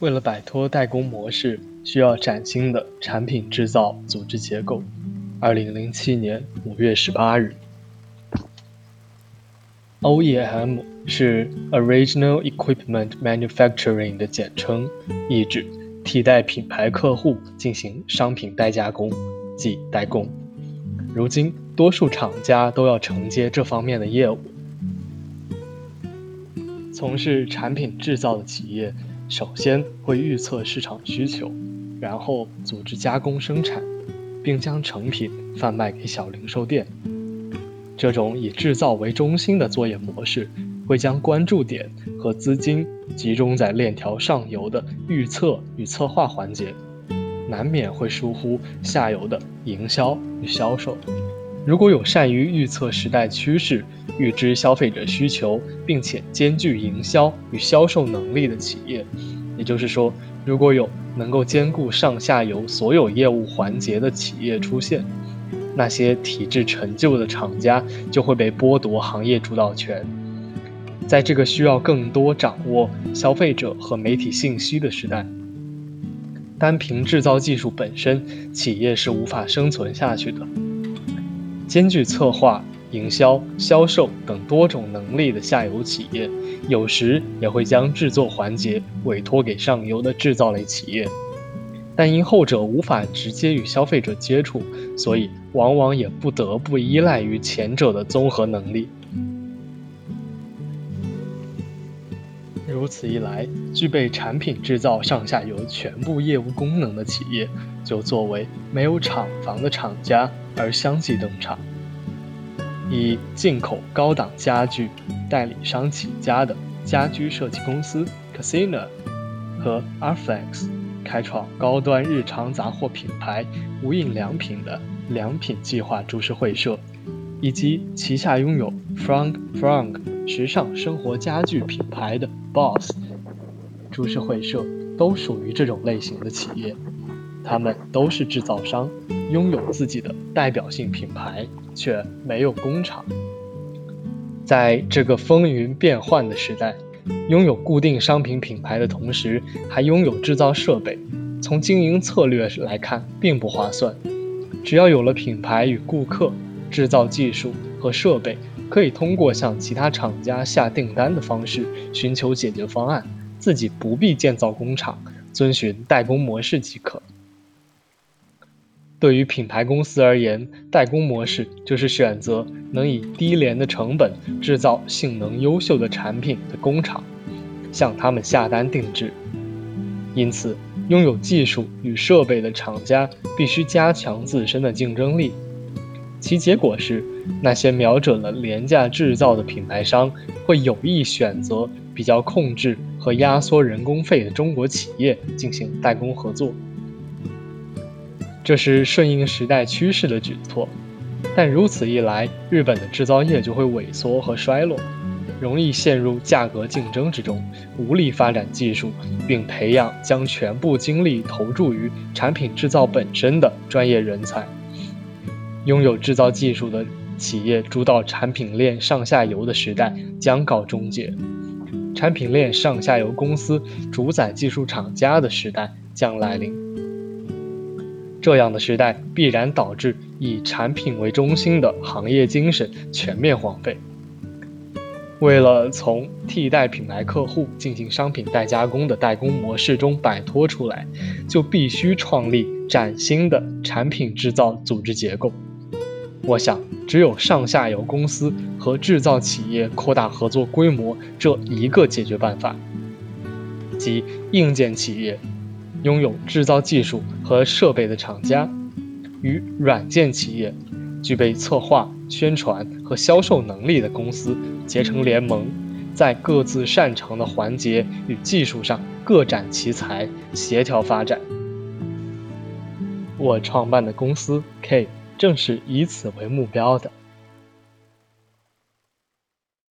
为了摆脱代工模式，需要崭新的产品制造组织结构。二零零七年五月十八日，OEM 是 Original Equipment Manufacturing 的简称，意指替代品牌客户进行商品代加工，即代工。如今，多数厂家都要承接这方面的业务。从事产品制造的企业。首先会预测市场需求，然后组织加工生产，并将成品贩卖给小零售店。这种以制造为中心的作业模式，会将关注点和资金集中在链条上游的预测与策划环节，难免会疏忽下游的营销与销售。如果有善于预测时代趋势、预知消费者需求，并且兼具营销与销售能力的企业，也就是说，如果有能够兼顾上下游所有业务环节的企业出现，那些体制陈旧的厂家就会被剥夺行业主导权。在这个需要更多掌握消费者和媒体信息的时代，单凭制造技术本身，企业是无法生存下去的。兼具策划、营销、销售等多种能力的下游企业，有时也会将制作环节委托给上游的制造类企业，但因后者无法直接与消费者接触，所以往往也不得不依赖于前者的综合能力。如此一来，具备产品制造上下游全部业务功能的企业，就作为没有厂房的厂家而相继登场。以进口高档家具代理商起家的家居设计公司 Casina 和 Arflex，开创高端日常杂货品牌无印良品的良品计划株式会社，以及旗下拥有 Frank Frank 时尚生活家具品牌的。Boss，株式会社都属于这种类型的企业，他们都是制造商，拥有自己的代表性品牌，却没有工厂。在这个风云变幻的时代，拥有固定商品品牌的同时，还拥有制造设备，从经营策略来看，并不划算。只要有了品牌与顾客，制造技术和设备。可以通过向其他厂家下订单的方式寻求解决方案，自己不必建造工厂，遵循代工模式即可。对于品牌公司而言，代工模式就是选择能以低廉的成本制造性能优秀的产品的工厂，向他们下单定制。因此，拥有技术与设备的厂家必须加强自身的竞争力。其结果是，那些瞄准了廉价制造的品牌商会有意选择比较控制和压缩人工费的中国企业进行代工合作。这是顺应时代趋势的举措，但如此一来，日本的制造业就会萎缩和衰落，容易陷入价格竞争之中，无力发展技术，并培养将全部精力投注于产品制造本身的专业人才。拥有制造技术的企业主导产品链上下游的时代将告终结，产品链上下游公司主宰技术厂家的时代将来临。这样的时代必然导致以产品为中心的行业精神全面荒废。为了从替代品牌客户进行商品代加工的代工模式中摆脱出来，就必须创立崭新的产品制造组织结构。我想，只有上下游公司和制造企业扩大合作规模这一个解决办法，即硬件企业拥有制造技术和设备的厂家，与软件企业具备策划、宣传和销售能力的公司结成联盟，在各自擅长的环节与技术上各展奇才，协调发展。我创办的公司 K 正是以此为目标的。